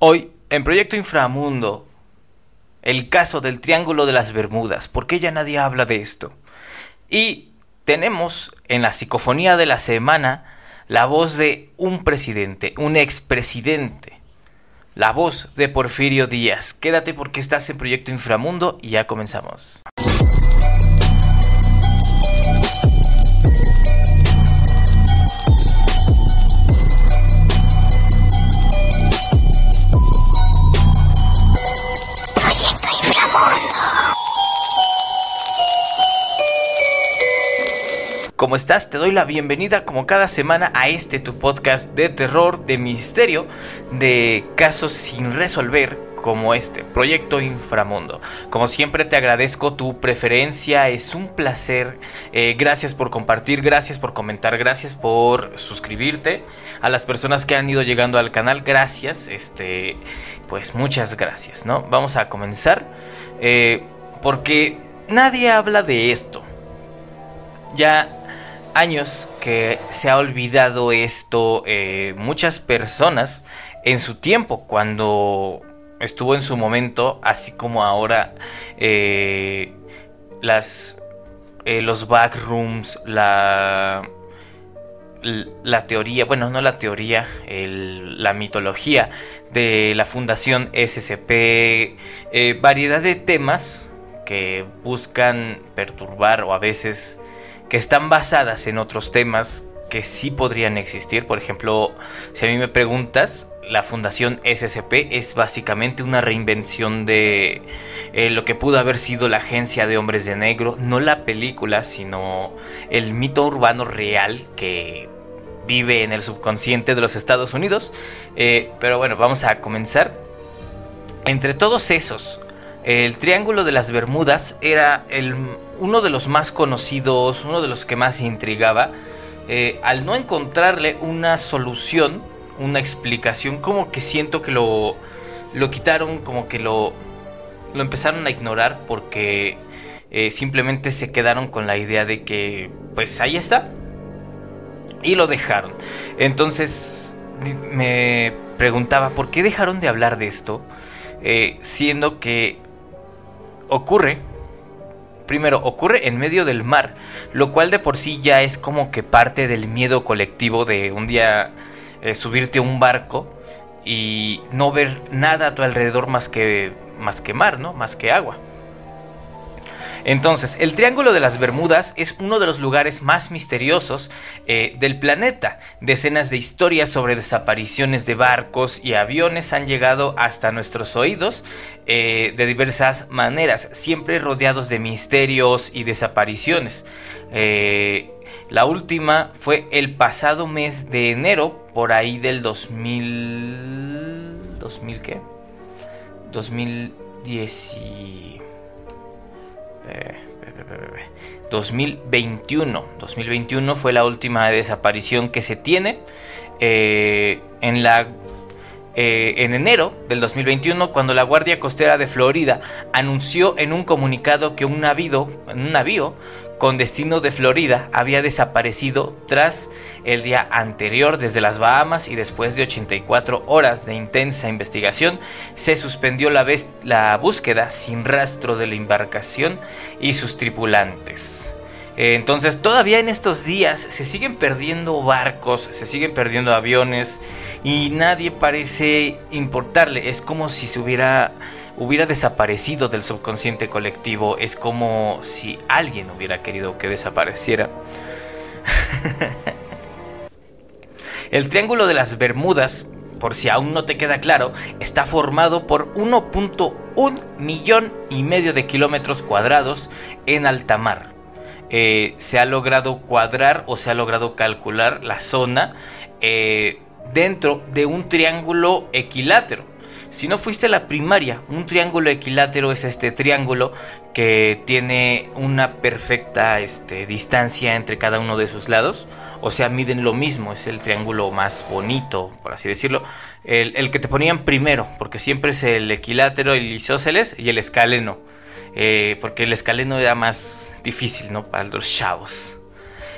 Hoy, en Proyecto Inframundo, el caso del Triángulo de las Bermudas. ¿Por qué ya nadie habla de esto? Y tenemos en la psicofonía de la semana la voz de un presidente, un expresidente. La voz de Porfirio Díaz. Quédate porque estás en Proyecto Inframundo y ya comenzamos. ¿Cómo estás? Te doy la bienvenida como cada semana a este tu podcast de terror, de misterio, de casos sin resolver como este, Proyecto Inframundo. Como siempre te agradezco tu preferencia, es un placer. Eh, gracias por compartir, gracias por comentar, gracias por suscribirte. A las personas que han ido llegando al canal, gracias. Este, pues muchas gracias, ¿no? Vamos a comenzar. eh, porque nadie habla de esto. Ya años que se ha olvidado esto eh, muchas personas en su tiempo cuando estuvo en su momento así como ahora eh, las eh, los backrooms la la teoría, bueno, no la teoría, la mitología de la Fundación SCP, variedad de temas que buscan perturbar o a veces que están basadas en otros temas que sí podrían existir. Por ejemplo, si a mí me preguntas, la Fundación SCP es básicamente una reinvención de eh, lo que pudo haber sido la Agencia de Hombres de Negro, no la película, sino el mito urbano real que vive en el subconsciente de los Estados Unidos. Eh, pero bueno, vamos a comenzar. Entre todos esos, el Triángulo de las Bermudas era el, uno de los más conocidos, uno de los que más intrigaba. Eh, al no encontrarle una solución, una explicación, como que siento que lo, lo quitaron, como que lo, lo empezaron a ignorar porque eh, simplemente se quedaron con la idea de que, pues ahí está. Y lo dejaron. Entonces me preguntaba, ¿por qué dejaron de hablar de esto? Eh, siendo que ocurre, primero, ocurre en medio del mar, lo cual de por sí ya es como que parte del miedo colectivo de un día eh, subirte a un barco y no ver nada a tu alrededor más que, más que mar, ¿no? Más que agua. Entonces, el Triángulo de las Bermudas es uno de los lugares más misteriosos eh, del planeta. Decenas de historias sobre desapariciones de barcos y aviones han llegado hasta nuestros oídos eh, de diversas maneras, siempre rodeados de misterios y desapariciones. Eh, la última fue el pasado mes de enero, por ahí del 2000... ¿2000 qué? 2010 2021. 2021 fue la última desaparición que se tiene. eh, en la. eh, en enero del 2021, cuando la Guardia Costera de Florida anunció en un comunicado que un navío, un navío con destino de Florida había desaparecido tras el día anterior desde las Bahamas y después de 84 horas de intensa investigación se suspendió la, la búsqueda sin rastro de la embarcación y sus tripulantes. Entonces todavía en estos días se siguen perdiendo barcos, se siguen perdiendo aviones y nadie parece importarle. Es como si se hubiera, hubiera desaparecido del subconsciente colectivo. Es como si alguien hubiera querido que desapareciera. El Triángulo de las Bermudas, por si aún no te queda claro, está formado por 1.1 millón y medio de kilómetros cuadrados en alta mar. Eh, se ha logrado cuadrar o se ha logrado calcular la zona eh, dentro de un triángulo equilátero. Si no fuiste a la primaria, un triángulo equilátero es este triángulo que tiene una perfecta este, distancia entre cada uno de sus lados. O sea, miden lo mismo, es el triángulo más bonito, por así decirlo. El, que te ponían primero, porque siempre es el equilátero, el isósceles y el escaleno. Eh, porque el escaleno era más difícil, ¿no? Para los chavos.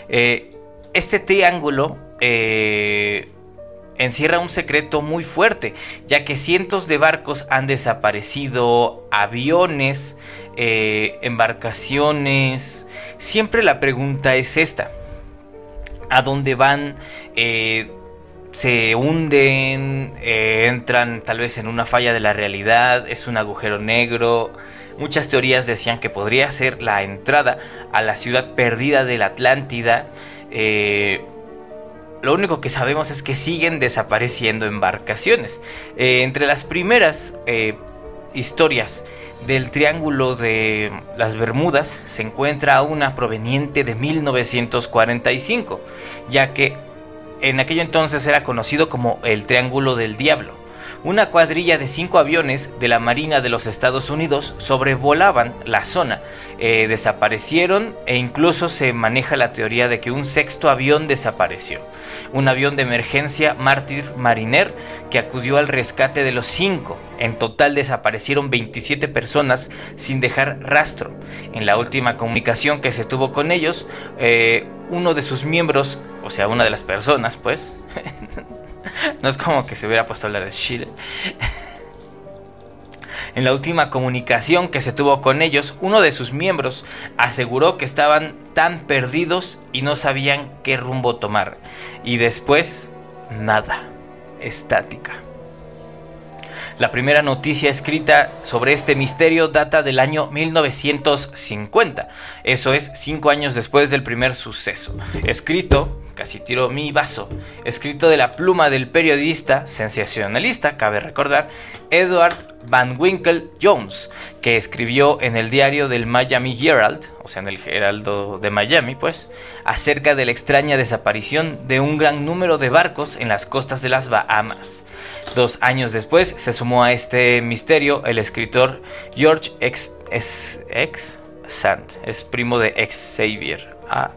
Eh, este triángulo eh, encierra un secreto muy fuerte, ya que cientos de barcos han desaparecido, aviones, eh, embarcaciones. Siempre la pregunta es esta. ¿A dónde van? Eh, se hunden, eh, entran tal vez en una falla de la realidad, es un agujero negro. Muchas teorías decían que podría ser la entrada a la ciudad perdida de la Atlántida. Eh, lo único que sabemos es que siguen desapareciendo embarcaciones. Eh, entre las primeras historias del Triángulo de las Bermudas se encuentra una proveniente de 1945, ya que en aquello entonces era conocido como el Triángulo del Diablo. Una cuadrilla de cinco aviones de la Marina de los Estados Unidos sobrevolaban la zona, eh, desaparecieron e incluso se maneja la teoría de que un sexto avión desapareció. Un avión de emergencia Mártir Mariner que acudió al rescate de los cinco. En total desaparecieron 27 personas sin dejar rastro. En la última comunicación que se tuvo con ellos, eh, uno de sus miembros o sea, una de las personas, pues. no es como que se hubiera puesto a hablar de Chile. En la última comunicación que se tuvo con ellos, uno de sus miembros aseguró que estaban tan perdidos y no sabían qué rumbo tomar. Y después, nada, estática. La primera noticia escrita sobre este misterio data del año 1950, eso es cinco años después del primer suceso. Escrito, casi tiro mi vaso, escrito de la pluma del periodista sensacionalista, cabe recordar, Edward Van Winkle Jones, que escribió en el diario del Miami Herald, o sea, en el Heraldo de Miami, pues, acerca de la extraña desaparición de un gran número de barcos en las costas de las Bahamas. Dos años después se sumó a este misterio el escritor George X. X, Sant, es primo de Xavier. Ah,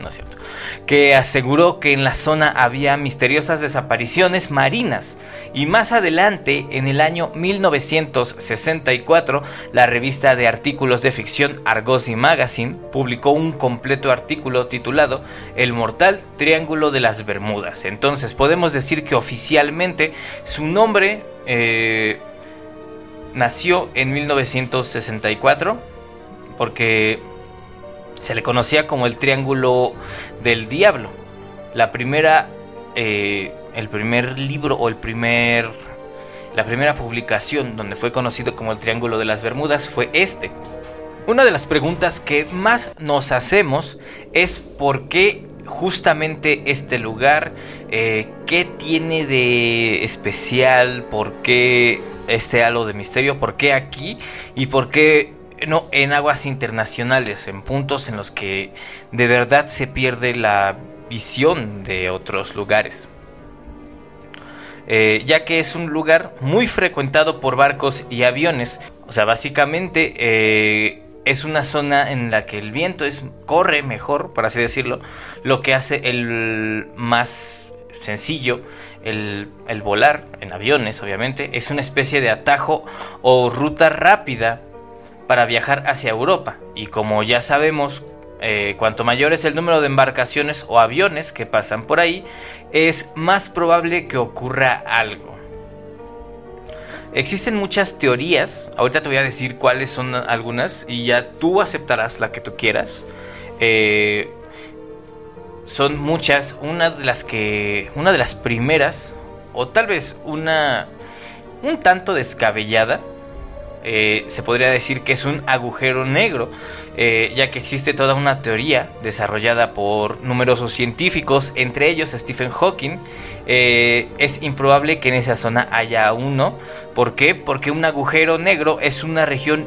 no es cierto, que aseguró que en la zona había misteriosas desapariciones marinas y más adelante, en el año 1964, la revista de artículos de ficción Argosy Magazine publicó un completo artículo titulado El mortal Triángulo de las Bermudas. Entonces podemos decir que oficialmente su nombre eh, nació en 1964 porque se le conocía como el Triángulo del Diablo. La primera, eh, el primer libro o el primer, la primera publicación donde fue conocido como el Triángulo de las Bermudas fue este. Una de las preguntas que más nos hacemos es por qué justamente este lugar, eh, qué tiene de especial, por qué este halo de misterio, por qué aquí y por qué no, en aguas internacionales, en puntos en los que de verdad se pierde la visión de otros lugares. Eh, ya que es un lugar muy frecuentado por barcos y aviones. O sea, básicamente eh, es una zona en la que el viento es, corre mejor, por así decirlo, lo que hace el más sencillo, el, el volar en aviones, obviamente, es una especie de atajo o ruta rápida para viajar hacia Europa. Y como ya sabemos, eh, cuanto mayor es el número de embarcaciones o aviones que pasan por ahí, es más probable que ocurra algo. Existen muchas teorías, ahorita te voy a decir cuáles son algunas y ya tú aceptarás la que tú quieras. Eh, son muchas, una de las que, una de las primeras, o tal vez una un tanto descabellada, eh, se podría decir que es un agujero negro, eh, ya que existe toda una teoría desarrollada por numerosos científicos, entre ellos Stephen Hawking. Eh, es improbable que en esa zona haya uno. ¿Por qué? Porque un agujero negro es una región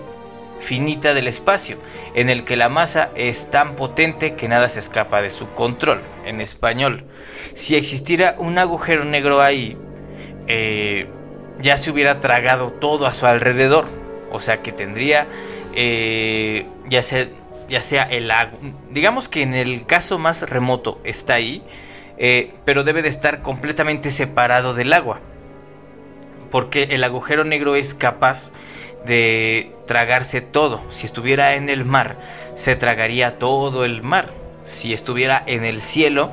finita del espacio, en el que la masa es tan potente que nada se escapa de su control. En español, si existiera un agujero negro ahí, ya se hubiera tragado todo a su alrededor. O sea que tendría eh, ya, sea, ya sea el agua. Digamos que en el caso más remoto está ahí, eh, pero debe de estar completamente separado del agua. Porque el agujero negro es capaz de tragarse todo. Si estuviera en el mar, se tragaría todo el mar. Si estuviera en el cielo,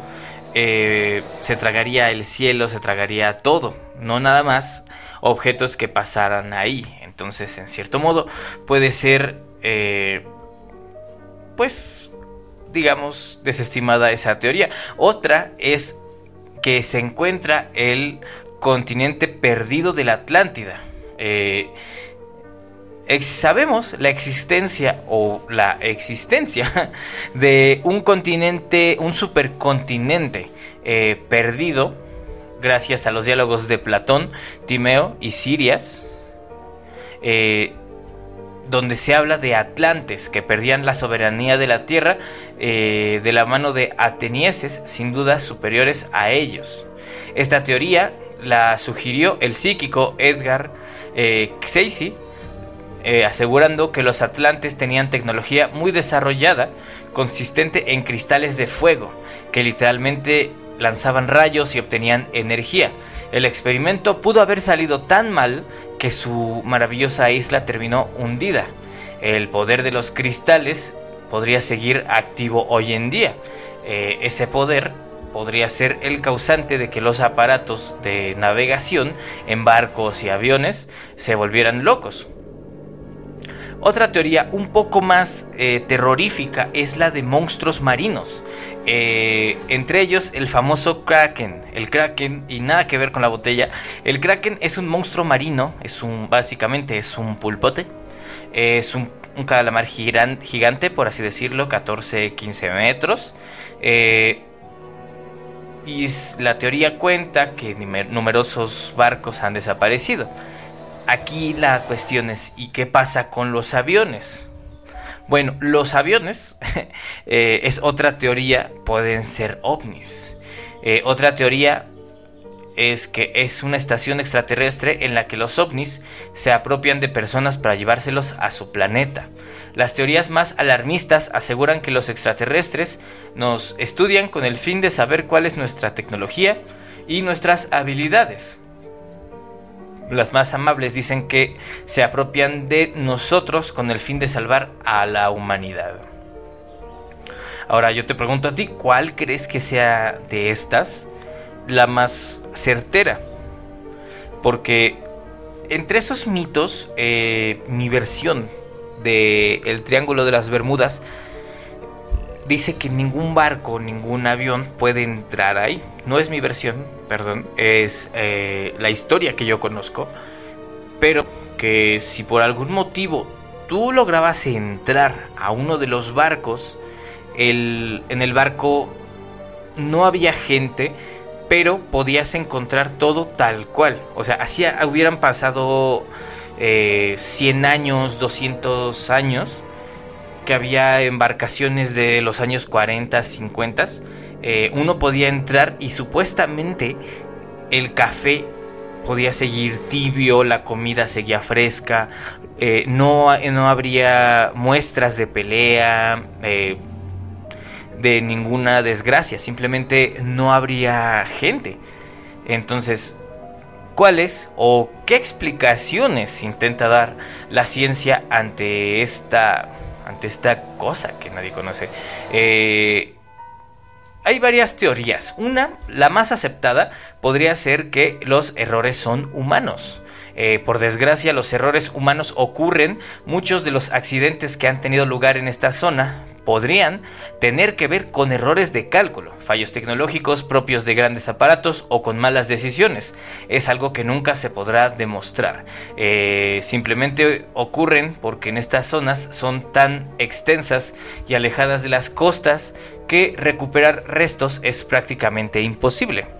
eh, se tragaría el cielo, se tragaría todo, no nada más objetos que pasaran ahí. Entonces, en cierto modo, puede ser, eh, pues, digamos, desestimada esa teoría. Otra es que se encuentra el continente perdido de la Atlántida. Eh, sabemos la existencia o la existencia de un continente, un supercontinente eh, perdido gracias a los diálogos de Platón, Timeo y Sirias, eh, donde se habla de atlantes que perdían la soberanía de la tierra eh, de la mano de atenienses sin duda superiores a ellos. Esta teoría la sugirió el psíquico Edgar Cayce eh, asegurando que los atlantes tenían tecnología muy desarrollada, consistente en cristales de fuego, que literalmente lanzaban rayos y obtenían energía. El experimento pudo haber salido tan mal que su maravillosa isla terminó hundida. El poder de los cristales podría seguir activo hoy en día. Eh, ese poder podría ser el causante de que los aparatos de navegación en barcos y aviones se volvieran locos. Otra teoría un poco más eh, terrorífica es la de monstruos marinos. Eh, entre ellos el famoso Kraken. El Kraken, y nada que ver con la botella. El Kraken es un monstruo marino. Es un. básicamente es un pulpote. Es un, calamar gigante, por así decirlo. 14-15 metros. Eh, y la teoría cuenta que numerosos barcos han desaparecido. Aquí la cuestión es, ¿y qué pasa con los aviones? Bueno, los aviones eh, es otra teoría, pueden ser ovnis. Eh, otra teoría es que es una estación extraterrestre en la que los ovnis se apropian de personas para llevárselos a su planeta. Las teorías más alarmistas aseguran que los extraterrestres nos estudian con el fin de saber cuál es nuestra tecnología y nuestras habilidades. Las más amables dicen que se apropian de nosotros con el fin de salvar a la humanidad. Ahora yo te pregunto a ti, ¿cuál crees que sea de estas la más certera? Porque entre esos mitos, eh, mi versión de el Triángulo de las Bermudas dice que ningún barco, ningún avión puede entrar ahí. No es mi versión, perdón, es eh, la historia que yo conozco. Pero que si por algún motivo tú lograbas entrar a uno de los barcos, el, en el barco no había gente, pero podías encontrar todo tal cual. O sea, así hubieran pasado 100 eh, años, 200 años que había embarcaciones de los años 40, 50, eh, uno podía entrar y supuestamente el café podía seguir tibio, la comida seguía fresca, eh, no, no, habría muestras de pelea, eh, de ninguna desgracia, simplemente no habría gente. Entonces, ¿cuáles o qué explicaciones intenta dar la ciencia ante esta ante esta cosa que nadie conoce. Eh, hay varias teorías. Una, la más aceptada, podría ser que los errores son humanos. Eh, por desgracia, los errores humanos ocurren. Muchos de los accidentes que han tenido lugar en esta zona podrían tener que ver con errores de cálculo, fallos tecnológicos propios de grandes aparatos o con malas decisiones. Es algo que nunca se podrá demostrar. Eh, simplemente ocurren porque en estas zonas son tan extensas y alejadas de las costas que recuperar restos es prácticamente imposible.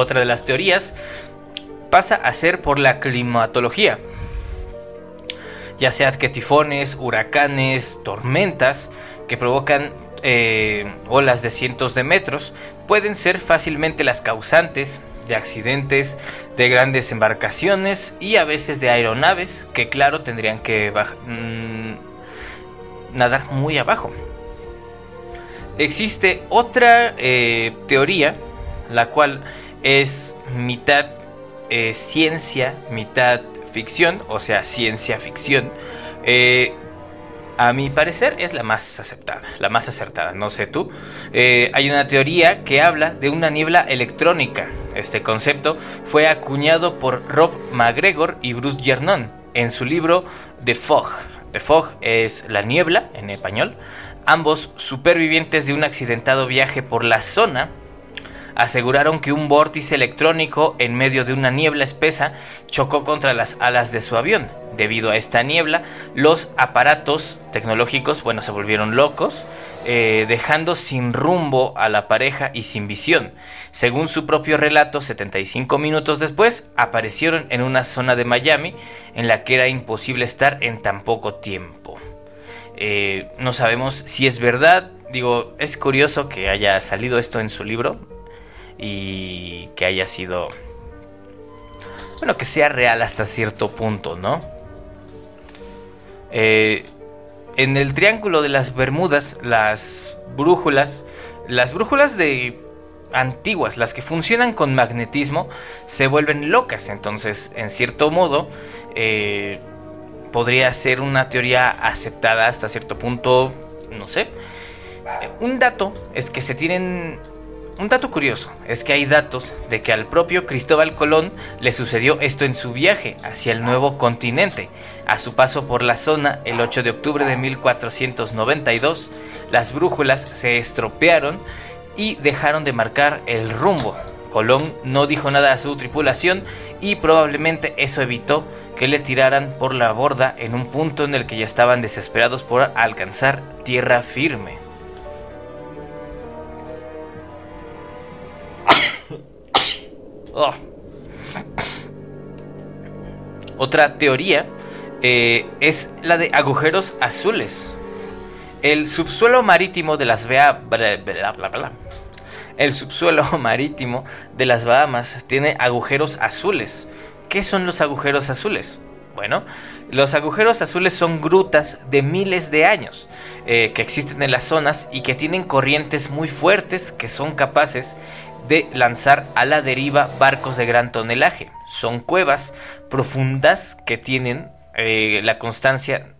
Otra de las teorías pasa a ser por la climatología, ya sea que tifones, huracanes, tormentas que provocan eh, olas de cientos de metros pueden ser fácilmente las causantes de accidentes de grandes embarcaciones y a veces de aeronaves que claro tendrían que mm, nadar muy abajo. Existe otra eh, teoría la cual es mitad eh, ciencia, mitad ficción, o sea, ciencia ficción. Eh, a mi parecer es la más aceptada, la más acertada, no sé tú. Eh, hay una teoría que habla de una niebla electrónica. Este concepto fue acuñado por Rob McGregor y Bruce Gernon en su libro The Fog. The Fog es la niebla en español. Ambos supervivientes de un accidentado viaje por la zona aseguraron que un vórtice electrónico en medio de una niebla espesa chocó contra las alas de su avión. Debido a esta niebla, los aparatos tecnológicos, bueno, se volvieron locos, eh, dejando sin rumbo a la pareja y sin visión. Según su propio relato, 75 minutos después, aparecieron en una zona de Miami en la que era imposible estar en tan poco tiempo. Eh, no sabemos si es verdad, digo, es curioso que haya salido esto en su libro, y que haya sido, bueno, que sea real hasta cierto punto, ¿no? Eh, en el Triángulo de las Bermudas, las brújulas, las brújulas de antiguas, las que funcionan con magnetismo, se vuelven locas. Entonces, en cierto modo, eh, podría ser una teoría aceptada hasta cierto punto, no sé. Eh, un dato es que se tienen un dato curioso es que hay datos de que al propio Cristóbal Colón le sucedió esto en su viaje hacia el nuevo continente. A su paso por la zona el 8 de octubre de 1492, las brújulas se estropearon y dejaron de marcar el rumbo. Colón no dijo nada a su tripulación y probablemente eso evitó que le tiraran por la borda en un punto en el que ya estaban desesperados por alcanzar tierra firme. Oh. Otra teoría eh, es la de agujeros azules. El subsuelo marítimo de las Bahamas tiene agujeros azules. ¿Qué son los agujeros azules? Bueno, los agujeros azules son grutas de miles de años eh, que existen en las zonas y que tienen corrientes muy fuertes que son capaces de lanzar a la deriva barcos de gran tonelaje. Son cuevas profundas que tienen eh, la constancia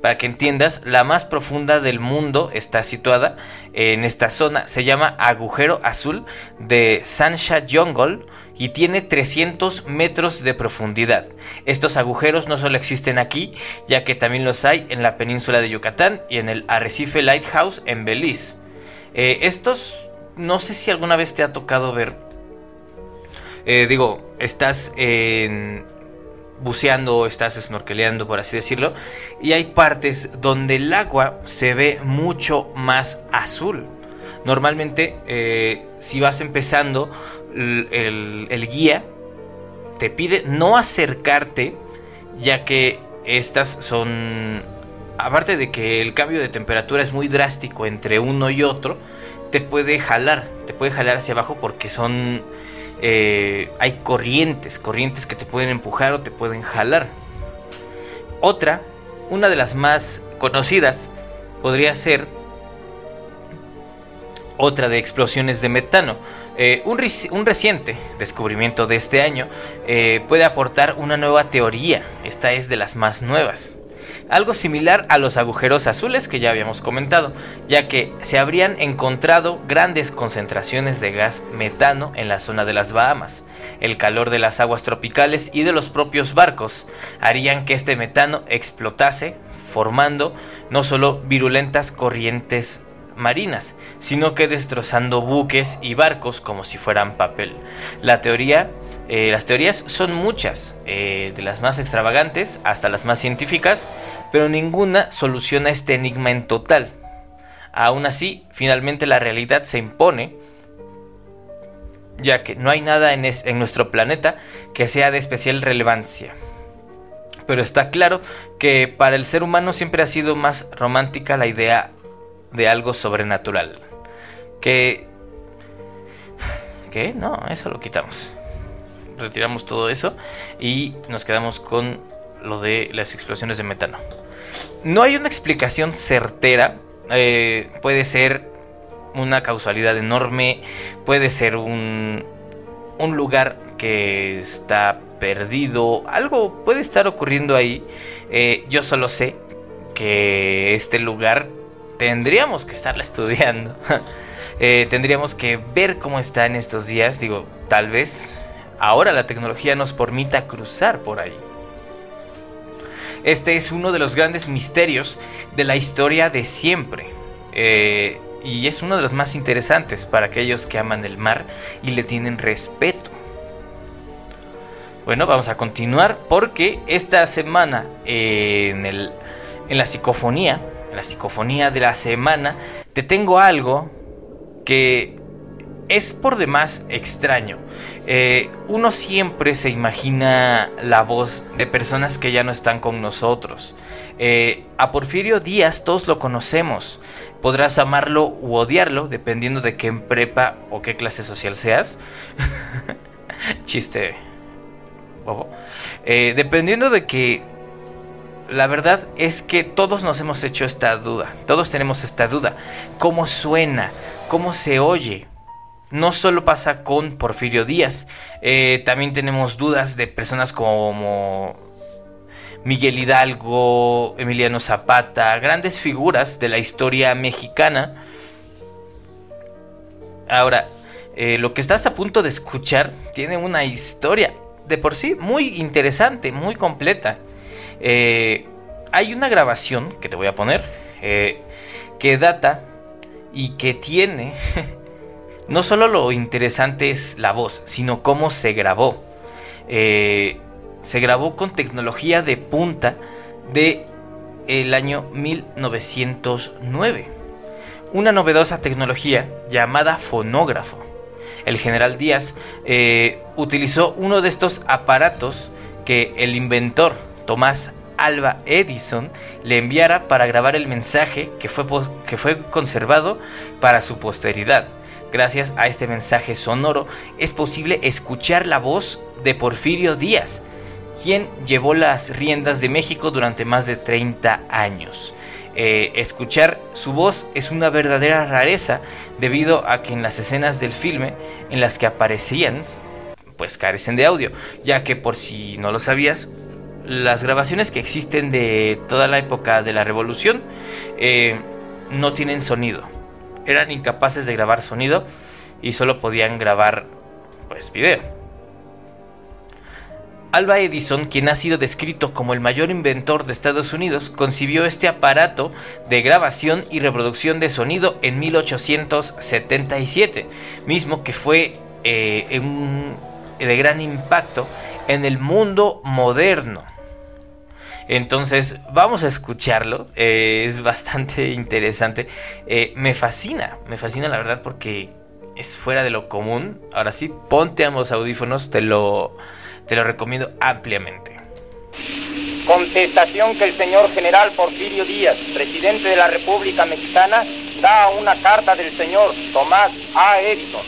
para que entiendas, la más profunda del mundo está situada en esta zona. Se llama Agujero Azul de Sansha Jungle y tiene 300 metros de profundidad. Estos agujeros no solo existen aquí, ya que también los hay en la península de Yucatán y en el Arrecife Lighthouse en Belice. Eh, estos no sé si alguna vez te ha tocado ver. Eh, digo, estás en buceando, estás snorkeleando, por así decirlo, y hay partes donde el agua se ve mucho más azul. Normalmente, eh, si vas empezando, el, el, guía te pide no acercarte, ya que estas son, aparte de que el cambio de temperatura es muy drástico entre uno y otro, te puede jalar, te puede jalar hacia abajo porque son... Eh, hay corrientes, corrientes que te pueden empujar o te pueden jalar. Otra, una de las más conocidas, podría ser otra de explosiones de metano. Eh, un, reciente descubrimiento de este año eh, puede aportar una nueva teoría. Esta es de las más nuevas algo similar a los agujeros azules que ya habíamos comentado, ya que se habrían encontrado grandes concentraciones de gas metano en la zona de las Bahamas. El calor de las aguas tropicales y de los propios barcos harían que este metano explotase, formando no solo virulentas corrientes marinas, sino que destrozando buques y barcos como si fueran papel. La teoría eh, las teorías son muchas, eh, de las más extravagantes hasta las más científicas, pero ninguna soluciona este enigma en total. Aún así, finalmente la realidad se impone, ya que no hay nada en, en nuestro planeta que sea de especial relevancia. Pero está claro que para el ser humano siempre ha sido más romántica la idea de algo sobrenatural. Que... ¿Qué? No, eso lo quitamos retiramos todo eso y nos quedamos con lo de las explosiones de metano. No hay una explicación certera, eh, puede ser una causalidad enorme, puede ser un, un lugar que está perdido, algo puede estar ocurriendo ahí. Eh, yo solo sé que este lugar tendríamos que estarla estudiando. Eh, tendríamos que ver cómo está en estos días. Digo, tal vez ahora la tecnología nos permita cruzar por ahí. Este es uno de los grandes misterios de la historia de siempre. Eh, y es uno de los más interesantes para aquellos que aman el mar y le tienen respeto. Bueno, vamos a continuar porque esta semana en, el, en la psicofonía, la psicofonía de la semana, te tengo algo que es por demás extraño. Eh, uno siempre se imagina la voz de personas que ya no están con nosotros. Eh, a Porfirio Díaz todos lo conocemos. Podrás amarlo u odiarlo dependiendo de qué prepa o qué clase social seas. Chiste. Eh, dependiendo de que... La verdad es que todos nos hemos hecho esta duda. Todos tenemos esta duda. ¿Cómo suena? ¿Cómo se oye? no solo pasa con Porfirio Díaz, eh, también tenemos dudas de personas como Miguel Hidalgo, Emiliano Zapata, grandes figuras de la historia mexicana. Ahora, eh, lo que estás a punto de escuchar tiene una historia de por sí muy interesante, muy completa. Eh, hay una grabación que te voy a poner que data y que tiene no solo lo interesante es la voz, sino cómo se grabó. Eh, se grabó con tecnología de punta de el año 1909. Una novedosa tecnología llamada fonógrafo. El general Díaz eh, utilizó uno de estos aparatos que el inventor Tomás Alba Edison le enviara para grabar el mensaje que fue, que fue conservado para su posteridad. Gracias a este mensaje sonoro es posible escuchar la voz de Porfirio Díaz, quien llevó las riendas de México durante más de 30 años. Eh, escuchar su voz es una verdadera rareza debido a que en las escenas del filme en las que aparecían pues carecen de audio, ya que por si no lo sabías, las grabaciones que existen de toda la época de la revolución eh, no tienen sonido eran incapaces de grabar sonido y solo podían grabar pues video. Alba Edison, quien ha sido descrito como el mayor inventor de Estados Unidos, concibió este aparato de grabación y reproducción de sonido en 1877, mismo que fue eh, de gran impacto en el mundo moderno. Entonces, vamos a escucharlo. Eh, es bastante interesante. Eh, me fascina, me fascina la verdad porque es fuera de lo común. Ahora sí, ponte ambos audífonos, te lo, te lo recomiendo ampliamente. Contestación que el señor general Porfirio Díaz, presidente de la República Mexicana, da a una carta del señor Tomás A. Edison.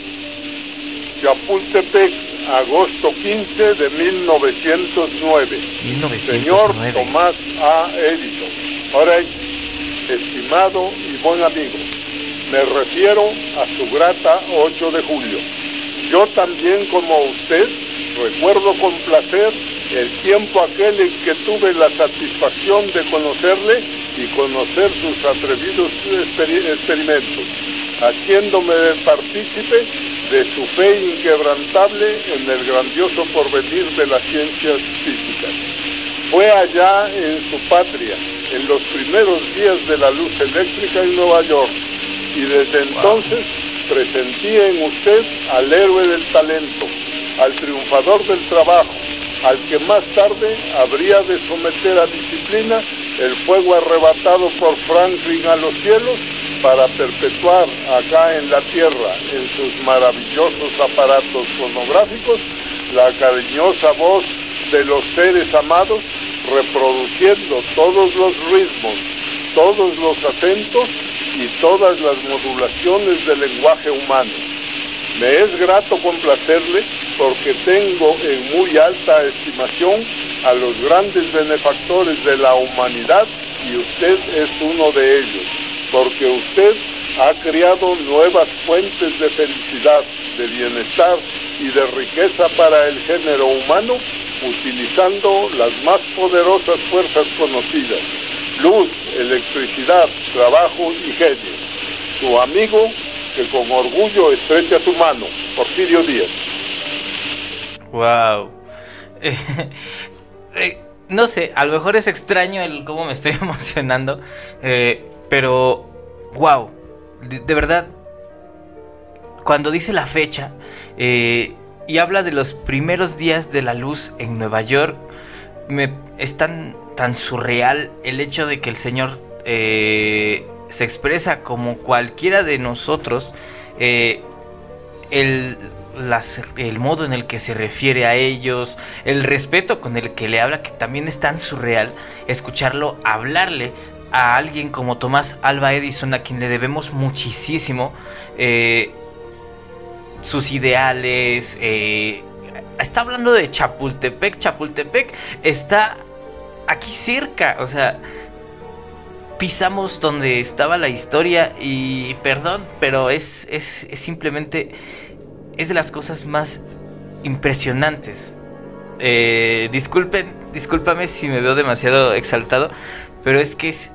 Chapultepec, agosto 15 de 1909. 1909. Señor Tomás A. Edison. Ahora, estimado y buen amigo, me refiero a su grata 8 de julio. Yo también, como usted, recuerdo con placer el tiempo aquel en que tuve la satisfacción de conocerle y conocer sus atrevidos experimentos, haciéndome partícipe de su fe inquebrantable en el grandioso porvenir de las ciencias físicas. Fue allá en su patria, en los primeros días de la luz eléctrica en Nueva York, y desde entonces presentía en usted al héroe del talento, al triunfador del trabajo, al que más tarde habría de someter a disciplina el fuego arrebatado por Franklin a los cielos para perpetuar acá en la tierra, en sus maravillosos aparatos fonográficos, la cariñosa voz de los seres amados, reproduciendo todos los ritmos, todos los acentos y todas las modulaciones del lenguaje humano. Me es grato complacerle porque tengo en muy alta estimación a los grandes benefactores de la humanidad y usted es uno de ellos porque usted ha creado nuevas fuentes de felicidad, de bienestar y de riqueza para el género humano, utilizando las más poderosas fuerzas conocidas, luz, electricidad, trabajo y genio. Tu amigo que con orgullo estrecha tu mano, Porfirio Díaz. Wow. no sé, a lo mejor es extraño el cómo me estoy emocionando, eh, pero wow, de, verdad, cuando dice la fecha eh, y habla de los primeros días de la luz en Nueva York, me, es tan, tan surreal el hecho de que el Señor eh, se expresa como cualquiera de nosotros, el el modo en el que se refiere a ellos, el respeto con el que le habla, que también es tan surreal escucharlo hablarle a alguien como Tomás Alba Edison, a quien le debemos muchísimo, eh, sus ideales, eh, está hablando de Chapultepec, Chapultepec está aquí cerca, o sea, pisamos donde estaba la historia y perdón, pero es, es, es simplemente es de las cosas más impresionantes. Eh, disculpen, discúlpame si me veo demasiado exaltado, pero es que es,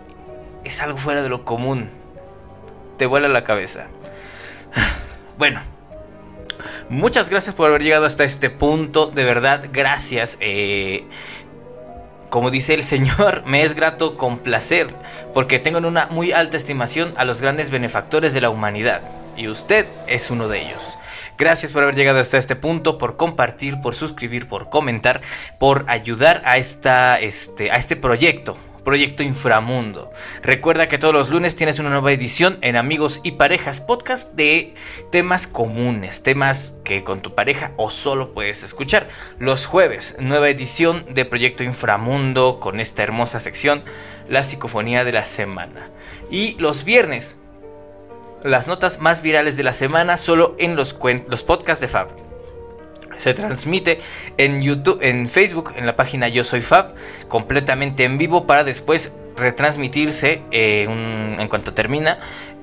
es algo fuera de lo común. Te vuela la cabeza. Bueno, muchas gracias por haber llegado hasta este punto. De verdad, gracias. Eh, como dice el Señor, me es grato con placer, porque tengo en una muy alta estimación a los grandes benefactores de la humanidad, y usted es uno de ellos. Gracias por haber llegado hasta este punto, por compartir, por suscribir, por comentar, por ayudar a, esta, este, a este proyecto. Proyecto Inframundo. Recuerda que todos los lunes tienes una nueva edición en Amigos y Parejas Podcast de temas comunes, temas que con tu pareja o solo puedes escuchar. Los jueves, nueva edición de Proyecto Inframundo con esta hermosa sección, la psicofonía de la semana. Y los viernes, las notas más virales de la semana solo en los, los podcasts de Fab. Se transmite en YouTube, en Facebook, en la página Yo Soy Fab, completamente en vivo para después retransmitirse eh, en cuanto termina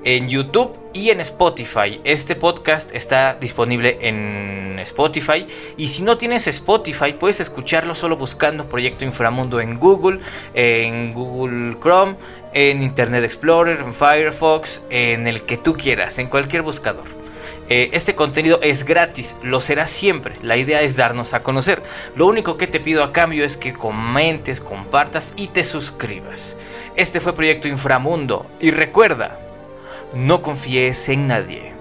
en YouTube y en Spotify. Este podcast está disponible en Spotify y si no tienes Spotify puedes escucharlo solo buscando Proyecto Inframundo en Google, en Google Chrome, en Internet Explorer, en Firefox, en el que tú quieras, en cualquier buscador. Eh, este contenido es gratis, lo será siempre. La idea es darnos a conocer. Lo único que te pido a cambio es que comentes, compartas y te suscribas. Este fue Proyecto Inframundo y recuerda, no confíes en nadie.